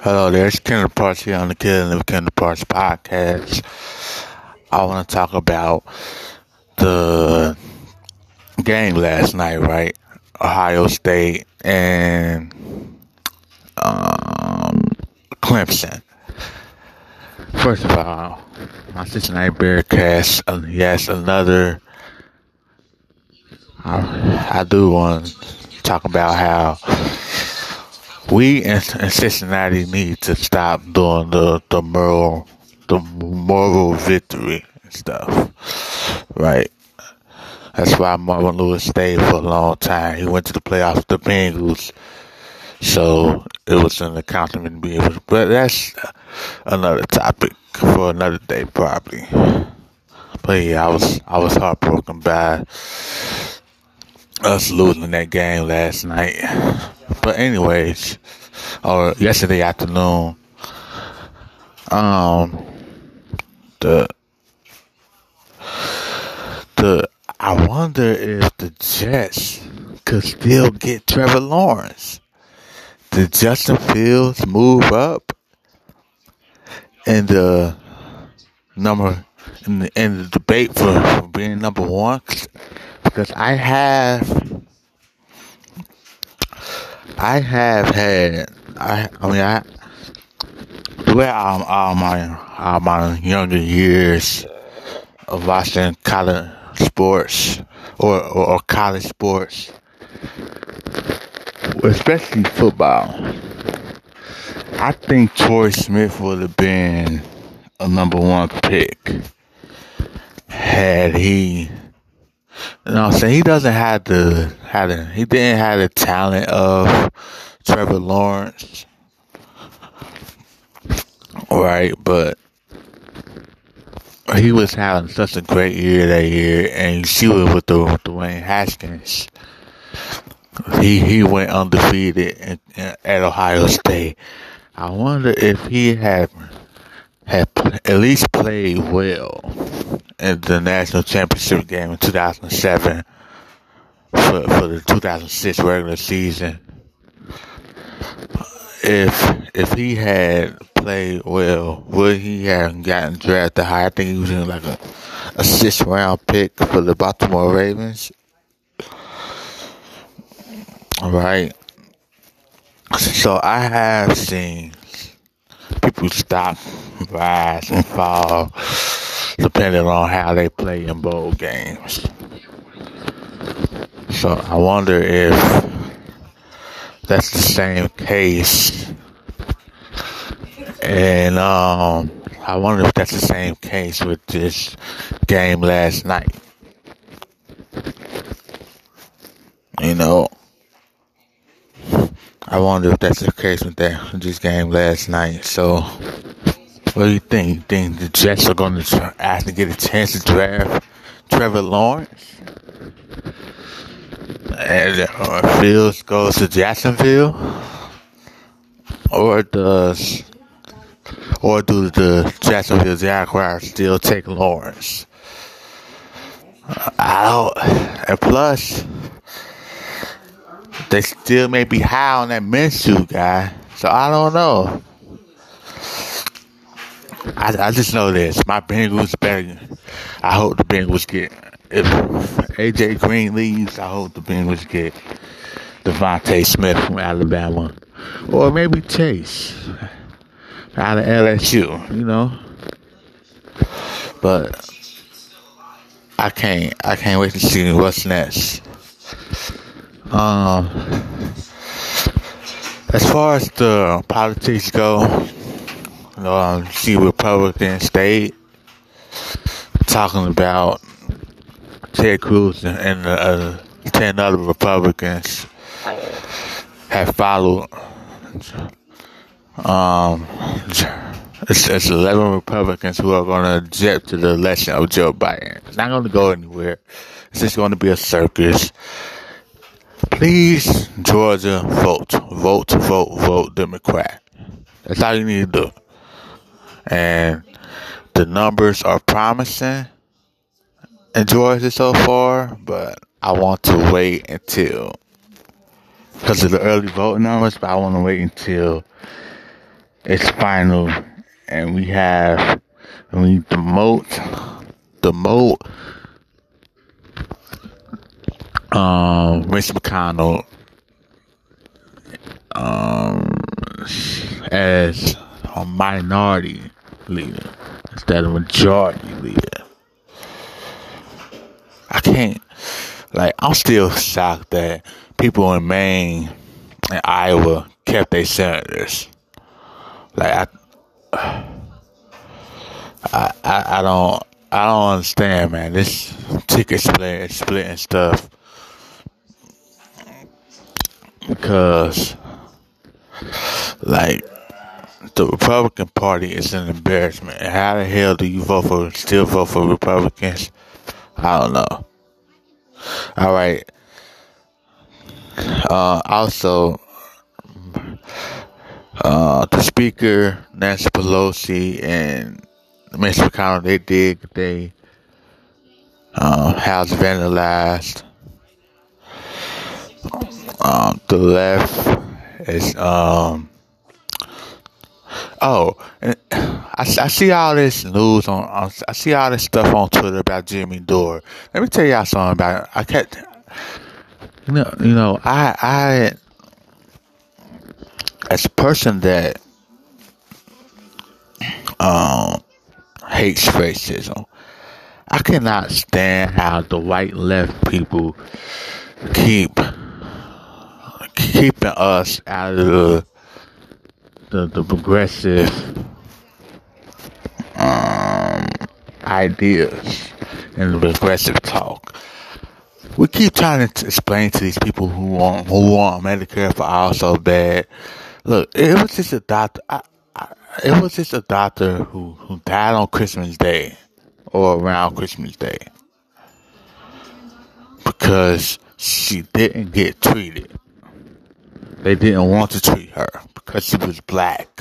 Hello there, it's Kendall Parks here on the of Kendall Parks podcast. I want to talk about the game last night, right? Ohio State and um, Clemson. First of all, my Cincinnati Bearcats, uh, yes, another. I, I do want to talk about how we in, in Cincinnati need to stop doing the the moral the moral victory and stuff, right? That's why Marvin Lewis stayed for a long time. He went to the playoffs with the Bengals, so it was an accomplishment to be able. To, but that's another topic for another day, probably. But yeah, I was I was heartbroken by us losing that game last night. But anyways, or yesterday afternoon, um, the the I wonder if the Jets could still get Trevor Lawrence. Did Justin Fields move up in the number in the, in the debate for, for being number one? Because I have I have had I I mean I throughout all my all my younger years of watching college sports or, or, or college sports, especially football. I think Troy Smith would have been a number one pick had he. I'm saying he doesn't have the have the he didn't have the talent of Trevor Lawrence, right? But he was having such a great year that year, and see it with the Dwayne Haskins. He he went undefeated in, in, at Ohio State. I wonder if he had had at least played well in the national championship game in 2007 for for the 2006 regular season. If if he had played well, would he have gotten drafted high? I think he was in like a, a sixth round pick for the Baltimore Ravens. All right. So I have seen people stop, rise, and fall depending on how they play in bowl games. So I wonder if that's the same case. And um, I wonder if that's the same case with this game last night. You know, I wonder if that's the case with that this game last night. So, what do you think? You think the Jets are going to have to get a chance to draft Trevor Lawrence? And uh, Fields goes to Jacksonville, or does, or do the Jacksonville Jaguars still take Lawrence? I don't. And plus, they still may be high on that Minshew guy, so I don't know. I, I just know this. My Bengals better. I hope the Bengals get. If AJ Green leaves, I hope the Bengals get DeVonta Smith from Alabama, or maybe Chase out of LSU. You know, but I can't. I can't wait to see what's next. Um, as far as the politics go, um, see Republican state talking about Ted Cruz and the uh, ten other Republicans have followed. Um, it's, it's 11 Republicans who are going to object to the election of Joe Biden. It's not going to go anywhere. It's just going to be a circus. Please, Georgia, vote. Vote, vote, vote Democrat. That's all you need to do. And the numbers are promising. In it so far, but I want to wait until because of the early voting numbers, but I want to wait until it's final and we have and we demote demote um Mitch McConnell um as a minority leader instead of majority leader. I can't like I'm still shocked that people in Maine and Iowa kept their senators. Like I, I, I, I don't, I don't understand, man. This ticket split, splitting stuff because, like, the Republican Party is an embarrassment. How the hell do you vote for, still vote for Republicans? I don't know. All right. Uh, also, uh, the Speaker, Nancy Pelosi, and Mitch McConnell, they did they uh, House vandalized. Um, the left is um. Oh, and I, I see all this news on, on. I see all this stuff on Twitter about Jimmy Dore. Let me tell y'all something about it. I kept. You know, you know, I I as a person that um, hates racism, I cannot stand how the white left people keep keeping us out of the the, the progressive um, ideas and the progressive talk. We keep trying to explain to these people who want who want Medicare for all so bad Look, it was just a doctor. I, I, it was just a doctor who who died on Christmas Day or around Christmas Day because she didn't get treated. They didn't want to treat her because she was black.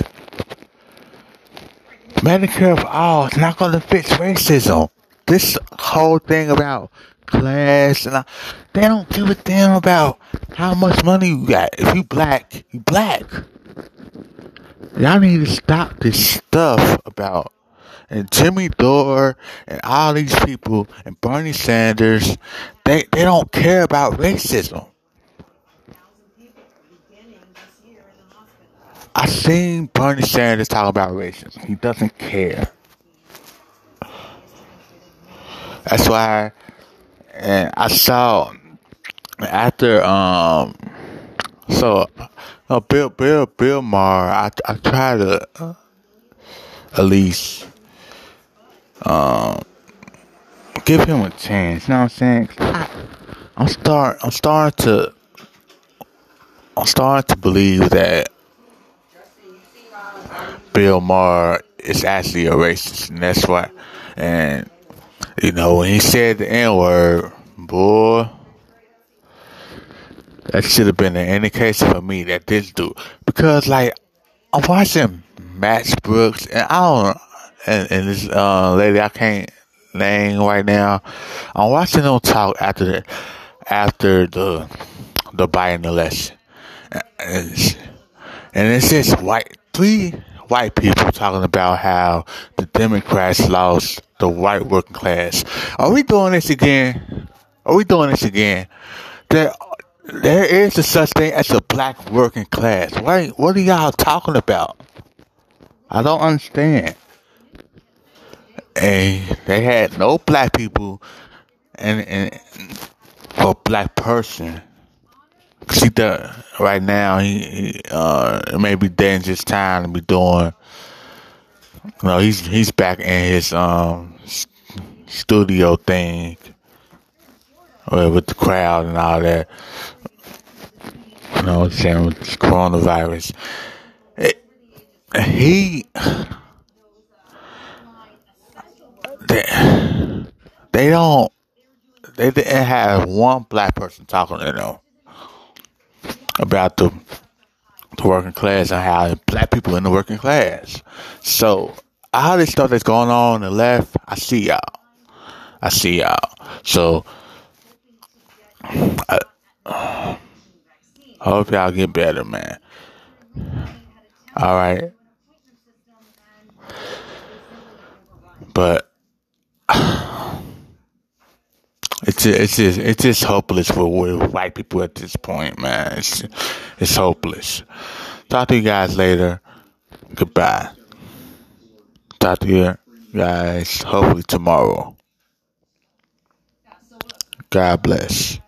Medicare for all is not going to fix racism. This whole thing about class and I, they don't give a damn about how much money you got. If you black, you black. Y'all need to stop this stuff about and Jimmy Dore and all these people and Bernie Sanders. They they don't care about racism. I seen Bernie Sanders talk about racism. He doesn't care. That's why, and I saw after um, so uh, Bill, Bill, Bill Maher, I, I try to uh, at least um, give him a chance. You know what I'm saying? I, I'm start, I'm starting to, I'm starting to believe that Bill Maher is actually a racist, and that's why. And you know, when he said the N word, boy. That should have been an indication for me that this dude, because like I'm watching Max Brooks and I don't, and, and this uh, lady I can't name right now. I'm watching them talk after the after the the Biden election, and and it's just white three white people talking about how the Democrats lost the white working class. Are we doing this again? Are we doing this again? There, there is a such thing as a black working class. What, what are y'all talking about? I don't understand. And they had no black people and, and or black person. See that right now he, he uh it may be dangerous time to be doing you know, he's he's back in his um studio thing with the crowd and all that. You know I'm saying? With this coronavirus. It, he. They, they don't. They didn't have one black person talking to them about the the working class and how black people in the working class. So all this stuff that's going on on the left, I see y'all. I see y'all. So I, I hope y'all get better, man. All right. But it's just, it's just it's just hopeless for white people at this point, man. It's it's hopeless. Talk to you guys later. Goodbye. Talk to you guys hopefully tomorrow. God bless.